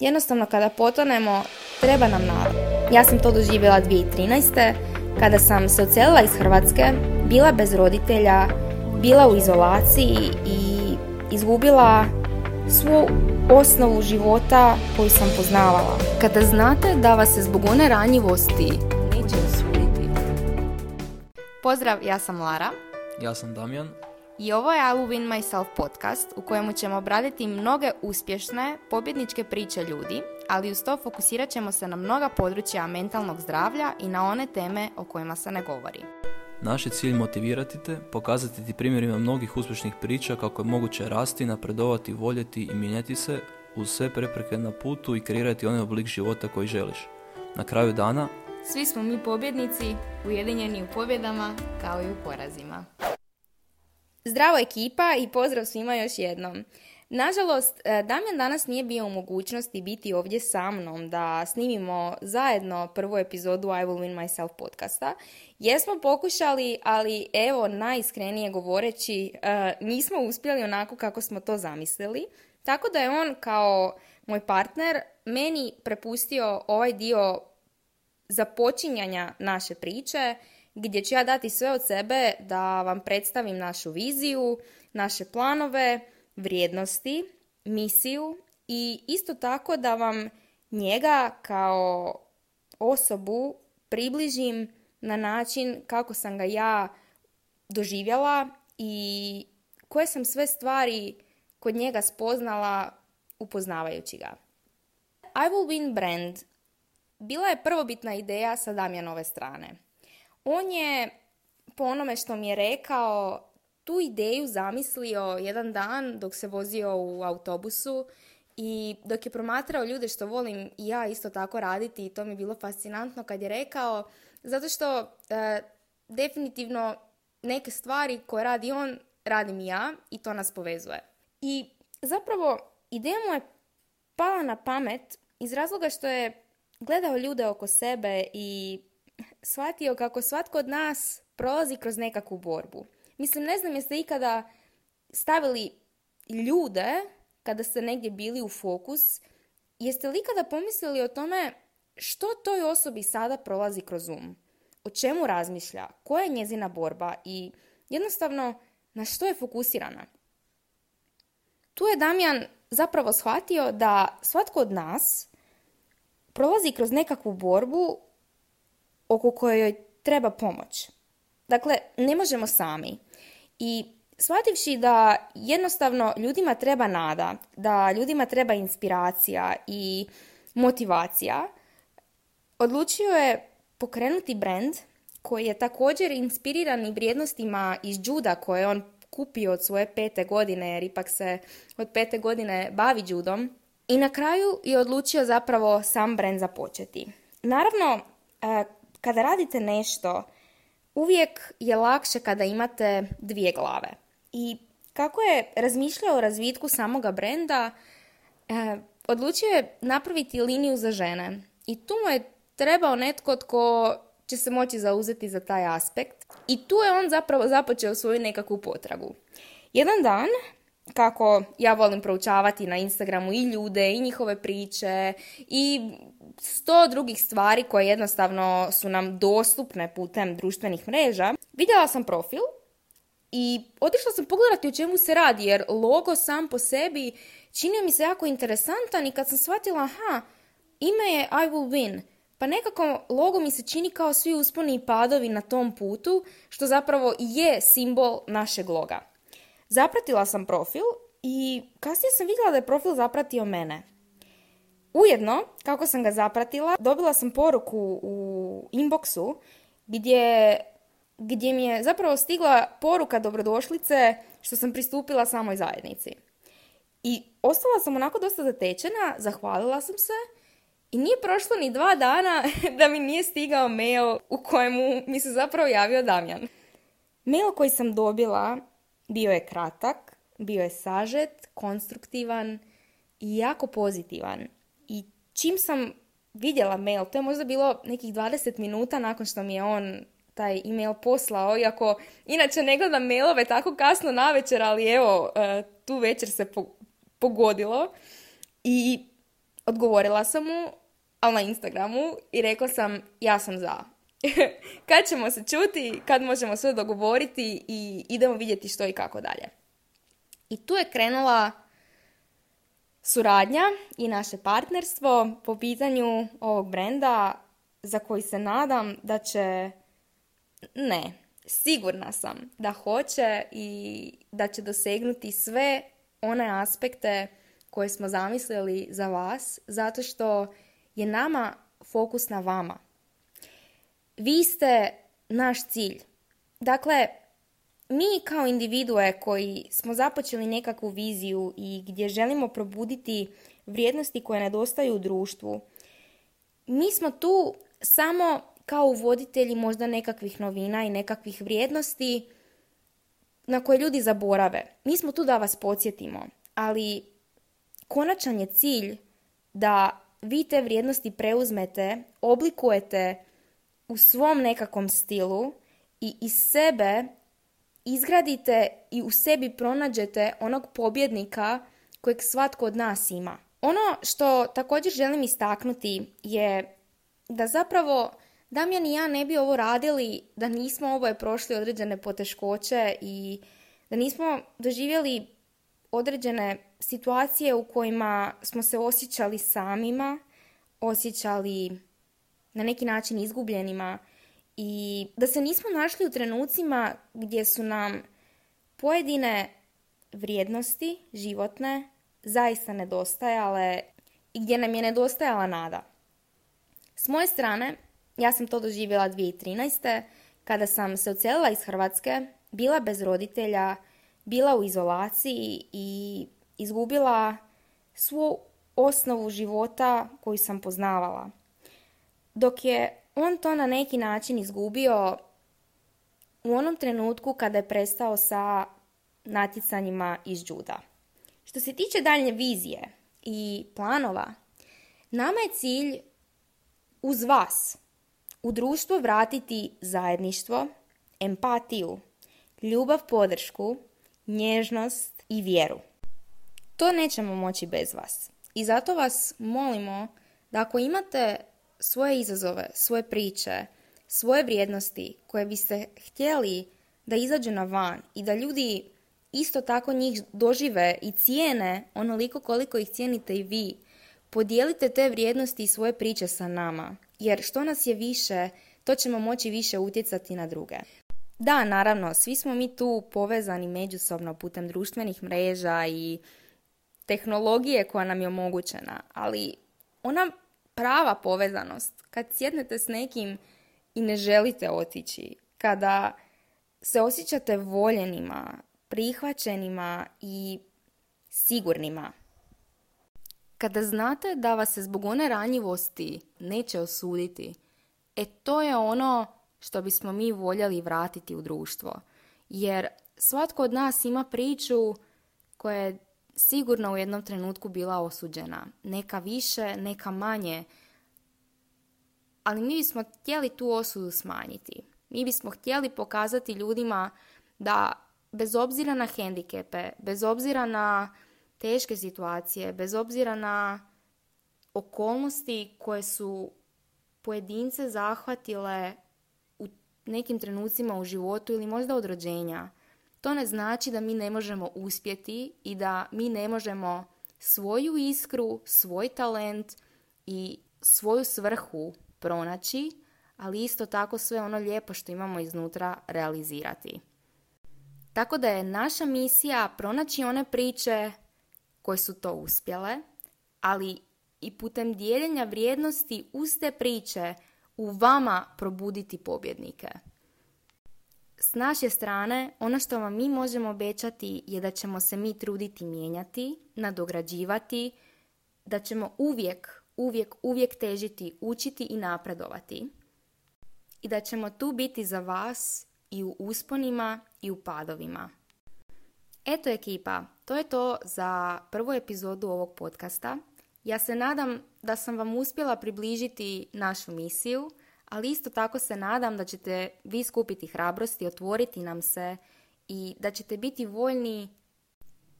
Jednostavno kada potonemo, treba nam narod. Ja sam to doživjela 2013. kada sam se ocelila iz Hrvatske, bila bez roditelja, bila u izolaciji i izgubila svu osnovu života koju sam poznavala. Kada znate da vas se zbog one ranjivosti neće osuditi. Pozdrav, ja sam Lara. Ja sam Damjan. I ovo je I Will Win Myself podcast u kojemu ćemo obraditi mnoge uspješne, pobjedničke priče ljudi, ali uz to fokusirat ćemo se na mnoga područja mentalnog zdravlja i na one teme o kojima se ne govori. Naš je cilj motivirati te, pokazati ti primjerima mnogih uspješnih priča kako je moguće rasti, napredovati, voljeti i mijenjati se uz sve prepreke na putu i kreirati onaj oblik života koji želiš. Na kraju dana svi smo mi pobjednici, ujedinjeni u pobjedama kao i u porazima. Zdravo ekipa i pozdrav svima još jednom. Nažalost, e, Damjan danas nije bio u mogućnosti biti ovdje sa mnom da snimimo zajedno prvu epizodu I Will Win Myself podcasta. Jesmo pokušali, ali evo, najiskrenije govoreći, e, nismo uspjeli onako kako smo to zamislili. Tako da je on kao moj partner meni prepustio ovaj dio započinjanja naše priče, gdje ću ja dati sve od sebe da vam predstavim našu viziju, naše planove, vrijednosti, misiju i isto tako da vam njega kao osobu približim na način kako sam ga ja doživjela i koje sam sve stvari kod njega spoznala upoznavajući ga. I Will Win brand bila je prvobitna ideja sa Damjanove strane. On je, po onome što mi je rekao, tu ideju zamislio jedan dan dok se vozio u autobusu i dok je promatrao ljude što volim i ja isto tako raditi i to mi je bilo fascinantno kad je rekao, zato što e, definitivno neke stvari koje radi on, radim i ja i to nas povezuje. I zapravo ideja mu je pala na pamet iz razloga što je gledao ljude oko sebe i shvatio kako svatko od nas prolazi kroz nekakvu borbu. Mislim, ne znam jeste ikada stavili ljude kada ste negdje bili u fokus, jeste li ikada pomislili o tome što toj osobi sada prolazi kroz um? O čemu razmišlja? Koja je njezina borba? I jednostavno, na što je fokusirana? Tu je Damjan zapravo shvatio da svatko od nas prolazi kroz nekakvu borbu oko kojoj treba pomoć. Dakle, ne možemo sami. I shvativši da jednostavno ljudima treba nada, da ljudima treba inspiracija i motivacija, odlučio je pokrenuti brand koji je također inspiriran i vrijednostima iz juda koje on kupio od svoje pete godine, jer ipak se od pete godine bavi judom. I na kraju je odlučio zapravo sam brand započeti. Naravno, e, kada radite nešto, uvijek je lakše kada imate dvije glave. I kako je razmišljao o razvitku samoga brenda, e, odlučio je napraviti liniju za žene. I tu mu je trebao netko tko će se moći zauzeti za taj aspekt. I tu je on zapravo započeo svoju nekakvu potragu. Jedan dan, kako ja volim proučavati na Instagramu i ljude i njihove priče i sto drugih stvari koje jednostavno su nam dostupne putem društvenih mreža, vidjela sam profil i otišla sam pogledati o čemu se radi, jer logo sam po sebi činio mi se jako interesantan i kad sam shvatila, aha, ime je I will win, pa nekako logo mi se čini kao svi usponi i padovi na tom putu, što zapravo je simbol našeg loga. Zapratila sam profil i kasnije sam vidjela da je profil zapratio mene. Ujedno, kako sam ga zapratila, dobila sam poruku u inboxu gdje, gdje mi je zapravo stigla poruka dobrodošlice što sam pristupila samoj zajednici. I ostala sam onako dosta zatečena, zahvalila sam se i nije prošlo ni dva dana da mi nije stigao mail u kojemu mi se zapravo javio Damjan. Mail koji sam dobila bio je kratak, bio je sažet, konstruktivan i jako pozitivan. Čim sam vidjela mail, to je možda bilo nekih 20 minuta nakon što mi je on taj email poslao, iako inače ne gledam mailove tako kasno na večer, ali evo, e, tu večer se pogodilo. I odgovorila sam mu, ali na Instagramu i rekla sam ja sam za. kad ćemo se čuti, kad možemo sve dogovoriti i idemo vidjeti što i kako dalje. I tu je krenula suradnja i naše partnerstvo po pitanju ovog brenda za koji se nadam da će, ne, sigurna sam da hoće i da će dosegnuti sve one aspekte koje smo zamislili za vas, zato što je nama fokus na vama. Vi ste naš cilj. Dakle, mi kao individue koji smo započeli nekakvu viziju i gdje želimo probuditi vrijednosti koje nedostaju u društvu, mi smo tu samo kao uvoditelji možda nekakvih novina i nekakvih vrijednosti na koje ljudi zaborave. Mi smo tu da vas podsjetimo, ali konačan je cilj da vi te vrijednosti preuzmete, oblikujete u svom nekakvom stilu i iz sebe izgradite i u sebi pronađete onog pobjednika kojeg svatko od nas ima. Ono što također želim istaknuti je da zapravo Damjan i ja ne bi ovo radili da nismo oboje prošli određene poteškoće i da nismo doživjeli određene situacije u kojima smo se osjećali samima, osjećali na neki način izgubljenima i da se nismo našli u trenucima gdje su nam pojedine vrijednosti životne zaista nedostajale i gdje nam je nedostajala nada. S moje strane, ja sam to doživjela 2013. kada sam se ocelila iz Hrvatske, bila bez roditelja, bila u izolaciji i izgubila svu osnovu života koju sam poznavala. Dok je on to na neki način izgubio u onom trenutku kada je prestao sa natjecanjima iz juda. Što se tiče daljnje vizije i planova, nama je cilj uz vas u društvo vratiti zajedništvo, empatiju, ljubav, podršku, nježnost i vjeru. To nećemo moći bez vas. I zato vas molimo da ako imate svoje izazove, svoje priče, svoje vrijednosti koje biste htjeli da izađu na van i da ljudi isto tako njih dožive i cijene onoliko koliko ih cijenite i vi, podijelite te vrijednosti i svoje priče sa nama, jer što nas je više, to ćemo moći više utjecati na druge. Da, naravno, svi smo mi tu povezani međusobno putem društvenih mreža i tehnologije koja nam je omogućena, ali ona prava povezanost, kad sjednete s nekim i ne želite otići, kada se osjećate voljenima, prihvaćenima i sigurnima. Kada znate da vas se zbog one ranjivosti neće osuditi, e to je ono što bismo mi voljeli vratiti u društvo. Jer svatko od nas ima priču koja je sigurno u jednom trenutku bila osuđena. Neka više, neka manje. Ali mi bismo htjeli tu osudu smanjiti. Mi bismo htjeli pokazati ljudima da bez obzira na hendikepe, bez obzira na teške situacije, bez obzira na okolnosti koje su pojedince zahvatile u nekim trenucima u životu ili možda od rođenja, to ne znači da mi ne možemo uspjeti i da mi ne možemo svoju iskru, svoj talent i svoju svrhu pronaći, ali isto tako sve ono lijepo što imamo iznutra realizirati. Tako da je naša misija pronaći one priče koje su to uspjele, ali i putem dijeljenja vrijednosti uz te priče u vama probuditi pobjednike. S naše strane, ono što vam mi možemo obećati je da ćemo se mi truditi mijenjati, nadograđivati, da ćemo uvijek, uvijek, uvijek težiti, učiti i napredovati. I da ćemo tu biti za vas i u usponima i u padovima. Eto ekipa, to je to za prvu epizodu ovog podcasta. Ja se nadam da sam vam uspjela približiti našu misiju, ali isto tako se nadam da ćete vi skupiti hrabrosti, otvoriti nam se i da ćete biti voljni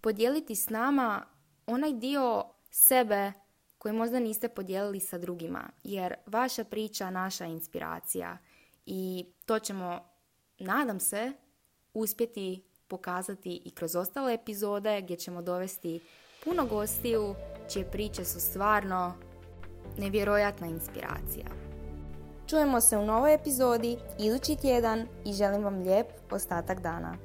podijeliti s nama onaj dio sebe koji možda niste podijelili sa drugima, jer vaša priča naša inspiracija i to ćemo, nadam se, uspjeti pokazati i kroz ostale epizode gdje ćemo dovesti puno gostiju čije priče su stvarno nevjerojatna inspiracija. Čujemo se u novoj epizodi idući tjedan i želim vam lijep ostatak dana.